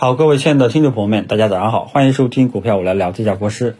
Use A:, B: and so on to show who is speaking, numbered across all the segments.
A: 好，各位亲爱的听众朋友们，大家早上好，欢迎收听股票我来聊，这家国师。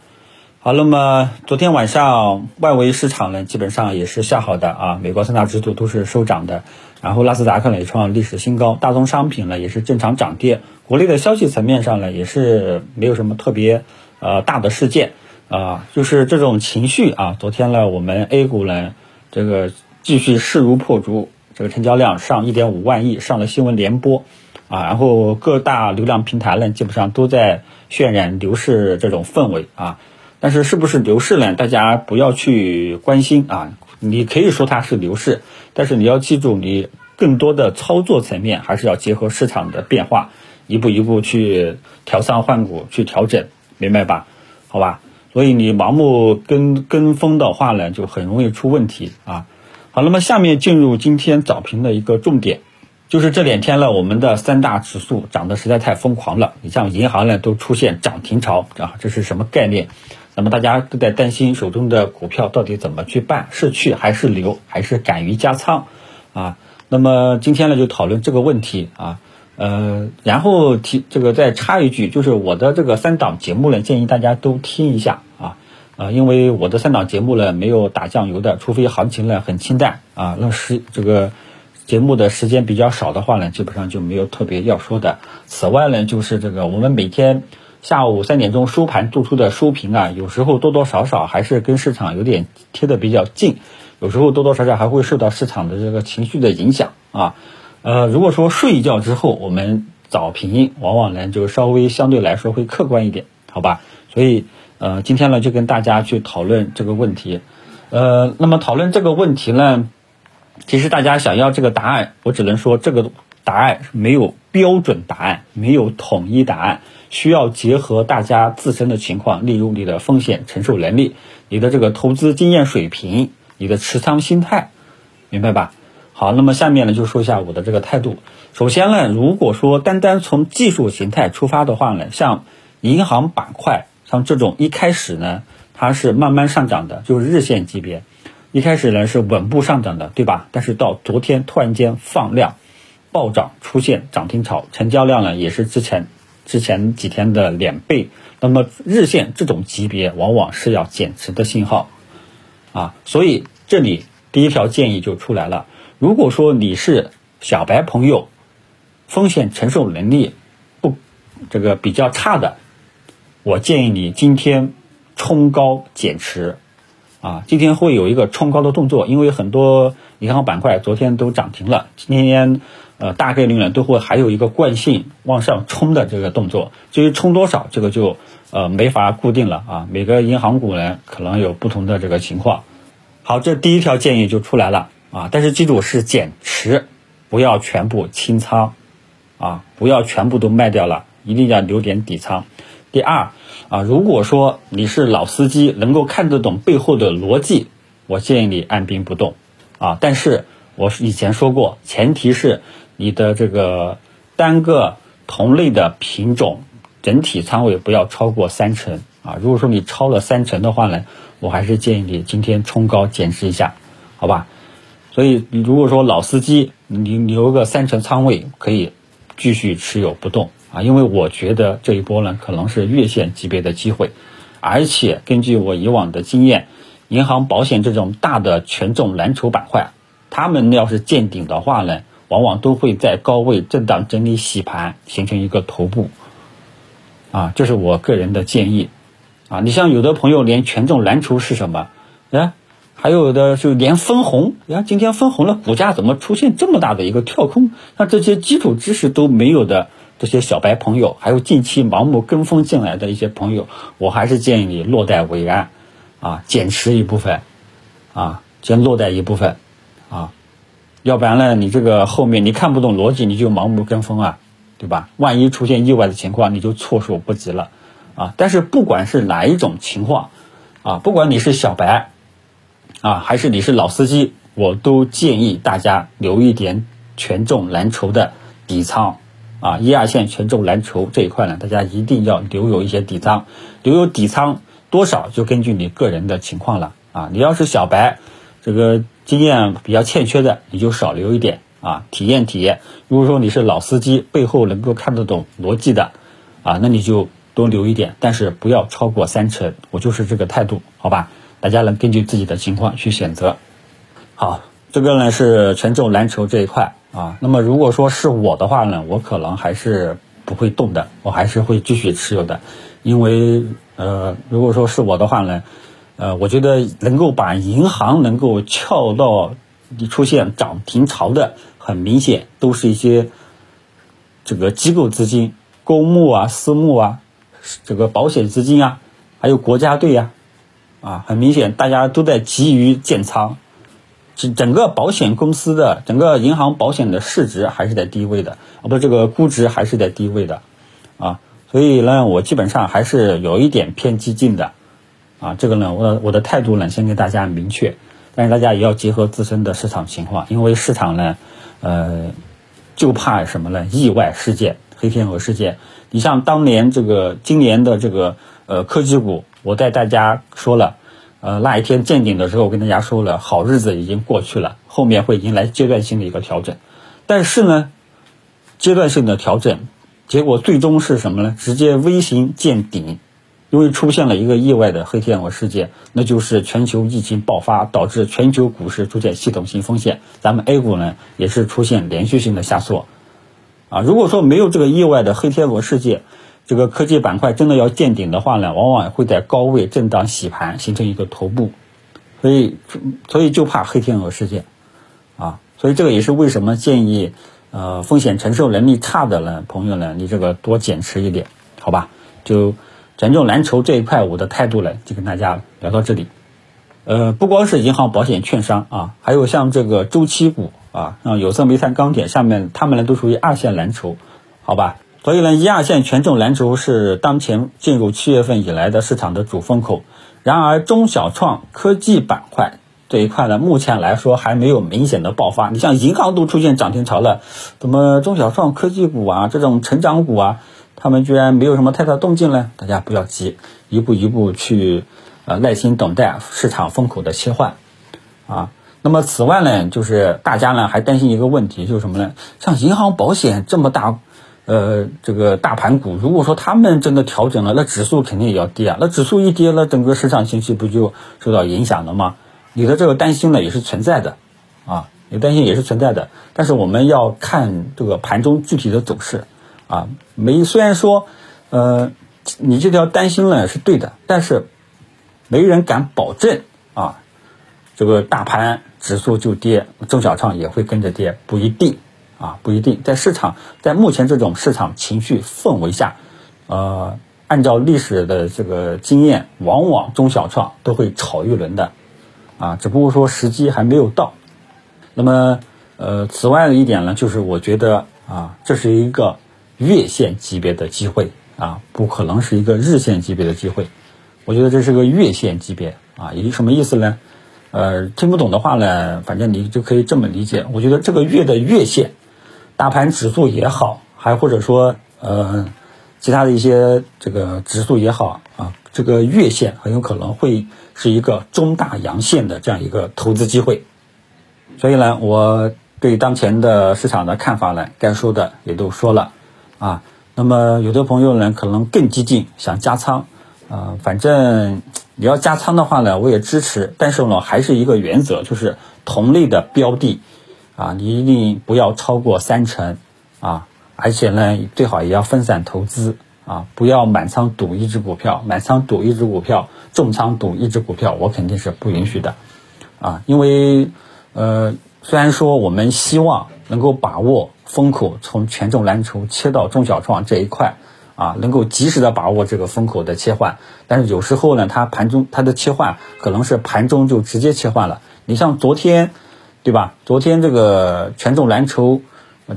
A: 好，那么昨天晚上外围市场呢，基本上也是下好的啊，美国三大指数都是收涨的，然后纳斯达克呢也创历史新高，大宗商品呢也是正常涨跌。国内的消息层面上呢，也是没有什么特别呃大的事件啊，就是这种情绪啊。昨天呢，我们 A 股呢这个继续势如破竹，这个成交量上一点五万亿，上了新闻联播啊，然后各大流量平台呢基本上都在渲染牛市这种氛围啊。但是是不是牛市呢？大家不要去关心啊！你可以说它是牛市，但是你要记住，你更多的操作层面还是要结合市场的变化，一步一步去调仓换股去调整，明白吧？好吧？所以你盲目跟跟风的话呢，就很容易出问题啊！好，那么下面进入今天早评的一个重点，就是这两天呢，我们的三大指数涨得实在太疯狂了，你像银行呢都出现涨停潮啊，这是什么概念？那么大家都在担心手中的股票到底怎么去办，是去还是留，还是敢于加仓啊？那么今天呢就讨论这个问题啊，呃，然后提这个再插一句，就是我的这个三档节目呢，建议大家都听一下啊啊，因为我的三档节目呢没有打酱油的，除非行情呢很清淡啊，那是这个节目的时间比较少的话呢，基本上就没有特别要说的。此外呢，就是这个我们每天。下午三点钟收盘做出的收评啊，有时候多多少少还是跟市场有点贴的比较近，有时候多多少少还会受到市场的这个情绪的影响啊。呃，如果说睡一觉之后我们早评，往往呢就稍微相对来说会客观一点，好吧？所以呃，今天呢就跟大家去讨论这个问题。呃，那么讨论这个问题呢，其实大家想要这个答案，我只能说这个答案没有标准答案，没有统一答案。需要结合大家自身的情况，例如你的风险承受能力、你的这个投资经验水平、你的持仓心态，明白吧？好，那么下面呢就说一下我的这个态度。首先呢，如果说单单从技术形态出发的话呢，像银行板块，像这种一开始呢它是慢慢上涨的，就是日线级别，一开始呢是稳步上涨的，对吧？但是到昨天突然间放量暴涨，出现涨停潮，成交量呢也是之前。之前几天的两倍，那么日线这种级别往往是要减持的信号，啊，所以这里第一条建议就出来了。如果说你是小白朋友，风险承受能力不这个比较差的，我建议你今天冲高减持，啊，今天会有一个冲高的动作，因为很多银行板块昨天都涨停了，今天。呃，大概率呢都会还有一个惯性往上冲的这个动作，至于冲多少，这个就呃没法固定了啊。每个银行股呢可能有不同的这个情况。好，这第一条建议就出来了啊，但是记住是减持，不要全部清仓啊，不要全部都卖掉了，一定要留点底仓。第二啊，如果说你是老司机，能够看得懂背后的逻辑，我建议你按兵不动啊。但是我以前说过，前提是。你的这个单个同类的品种整体仓位不要超过三成啊！如果说你超了三成的话呢，我还是建议你今天冲高减持一下，好吧？所以如果说老司机，你留个三成仓位可以继续持有不动啊，因为我觉得这一波呢可能是月线级别的机会，而且根据我以往的经验，银行、保险这种大的权重蓝筹板块，他们要是见顶的话呢？往往都会在高位震荡整理洗盘，形成一个头部，啊，这是我个人的建议，啊，你像有的朋友连权重蓝筹是什么，哎，还有的就连分红，呀，今天分红了，股价怎么出现这么大的一个跳空？那这些基础知识都没有的这些小白朋友，还有近期盲目跟风进来的一些朋友，我还是建议你落袋为安，啊，减持一部分，啊，先落袋一部分，啊。要不然呢，你这个后面你看不懂逻辑，你就盲目跟风啊，对吧？万一出现意外的情况，你就措手不及了啊！但是不管是哪一种情况啊，不管你是小白啊，还是你是老司机，我都建议大家留一点权重蓝筹的底仓啊，一二线权重蓝筹这一块呢，大家一定要留有一些底仓，留有底仓多少就根据你个人的情况了啊！你要是小白，这个。经验比较欠缺的，你就少留一点啊，体验体验。如果说你是老司机，背后能够看得懂逻辑的，啊，那你就多留一点，但是不要超过三成。我就是这个态度，好吧？大家能根据自己的情况去选择。好，这个呢是权重蓝筹这一块啊。那么如果说是我的话呢，我可能还是不会动的，我还是会继续持有的，因为呃，如果说是我的话呢。呃，我觉得能够把银行能够撬到出现涨停潮的，很明显都是一些这个机构资金、公募啊、私募啊、这个保险资金啊，还有国家队呀，啊，很明显大家都在急于建仓，整整个保险公司的整个银行保险的市值还是在低位的，啊，不，这个估值还是在低位的，啊，所以呢，我基本上还是有一点偏激进的。啊，这个呢，我我的态度呢，先给大家明确，但是大家也要结合自身的市场情况，因为市场呢，呃，就怕什么呢？意外事件、黑天鹅事件。你像当年这个今年的这个呃科技股，我带大家说了，呃那一天见顶的时候，我跟大家说了，好日子已经过去了，后面会迎来阶段性的一个调整。但是呢，阶段性的调整，结果最终是什么呢？直接微型见顶。因为出现了一个意外的黑天鹅事件，那就是全球疫情爆发，导致全球股市出现系统性风险。咱们 A 股呢也是出现连续性的下挫。啊，如果说没有这个意外的黑天鹅事件，这个科技板块真的要见顶的话呢，往往会在高位震荡洗盘，形成一个头部。所以，所以就怕黑天鹅事件。啊，所以这个也是为什么建议，呃，风险承受能力差的呢朋友呢，你这个多减持一点，好吧？就。权重蓝筹这一块，我的态度呢，就跟大家聊到这里。呃，不光是银行、保险、券商啊，还有像这个周期股啊，像有色、煤炭、钢铁，下面他们呢都属于二线蓝筹，好吧？所以呢，一二线权重蓝筹是当前进入七月份以来的市场的主风口。然而，中小创科技板块这一块呢，目前来说还没有明显的爆发。你像银行都出现涨停潮了，怎么中小创科技股啊，这种成长股啊？他们居然没有什么太大动静呢？大家不要急，一步一步去，呃，耐心等待市场风口的切换，啊，那么此外呢，就是大家呢还担心一个问题，就是什么呢？像银行、保险这么大，呃，这个大盘股，如果说他们真的调整了，那指数肯定也要跌啊。那指数一跌了，整个市场情绪不就受到影响了吗？你的这个担心呢也是存在的，啊，你担心也是存在的。但是我们要看这个盘中具体的走势。啊，没虽然说，呃，你这条担心呢是对的，但是没人敢保证啊，这个大盘指数就跌，中小创也会跟着跌，不一定啊，不一定。在市场在目前这种市场情绪氛围下，呃，按照历史的这个经验，往往中小创都会炒一轮的，啊，只不过说时机还没有到。那么，呃，此外的一点呢，就是我觉得啊，这是一个。月线级别的机会啊，不可能是一个日线级别的机会。我觉得这是个月线级别啊，也就什么意思呢？呃，听不懂的话呢，反正你就可以这么理解。我觉得这个月的月线，大盘指数也好，还或者说呃其他的一些这个指数也好啊，这个月线很有可能会是一个中大阳线的这样一个投资机会。所以呢，我对当前的市场的看法呢，该说的也都说了。啊，那么有的朋友呢可能更激进，想加仓，啊，反正你要加仓的话呢，我也支持，但是呢还是一个原则，就是同类的标的，啊，你一定不要超过三成，啊，而且呢最好也要分散投资，啊，不要满仓赌一只股票，满仓赌一只股票，重仓赌一只股票，我肯定是不允许的，啊，因为呃虽然说我们希望能够把握。风口从权重蓝筹切到中小创这一块，啊，能够及时的把握这个风口的切换。但是有时候呢，它盘中它的切换可能是盘中就直接切换了。你像昨天，对吧？昨天这个权重蓝筹，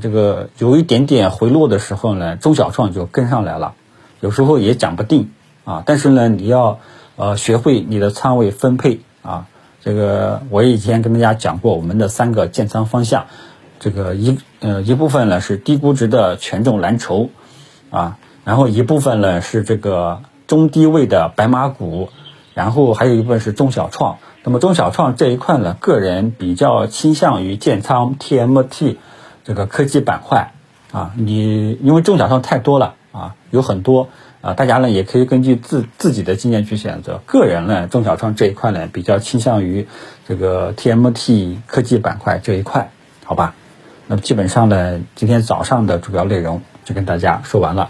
A: 这个有一点点回落的时候呢，中小创就跟上来了。有时候也讲不定啊。但是呢，你要呃学会你的仓位分配啊。这个我以前跟大家讲过我们的三个建仓方向。这个一呃一部分呢是低估值的权重蓝筹，啊，然后一部分呢是这个中低位的白马股，然后还有一部分是中小创。那么中小创这一块呢，个人比较倾向于建仓 TMT 这个科技板块啊，你因为中小创太多了啊，有很多啊，大家呢也可以根据自自己的经验去选择。个人呢，中小创这一块呢，比较倾向于这个 TMT 科技板块这一块，好吧？那么基本上呢，今天早上的主要内容就跟大家说完了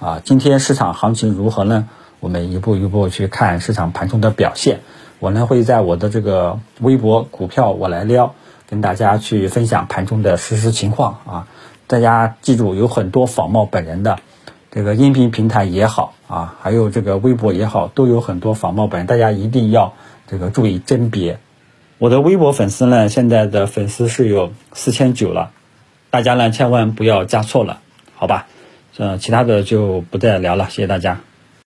A: 啊。今天市场行情如何呢？我们一步一步去看市场盘中的表现。我呢会在我的这个微博股票我来撩，跟大家去分享盘中的实时情况啊。大家记住，有很多仿冒本人的这个音频平台也好啊，还有这个微博也好，都有很多仿冒本人，大家一定要这个注意甄别。我的微博粉丝呢，现在的粉丝是有四千九了，大家呢千万不要加错了，好吧？呃，其他的就不再聊了，谢谢大家。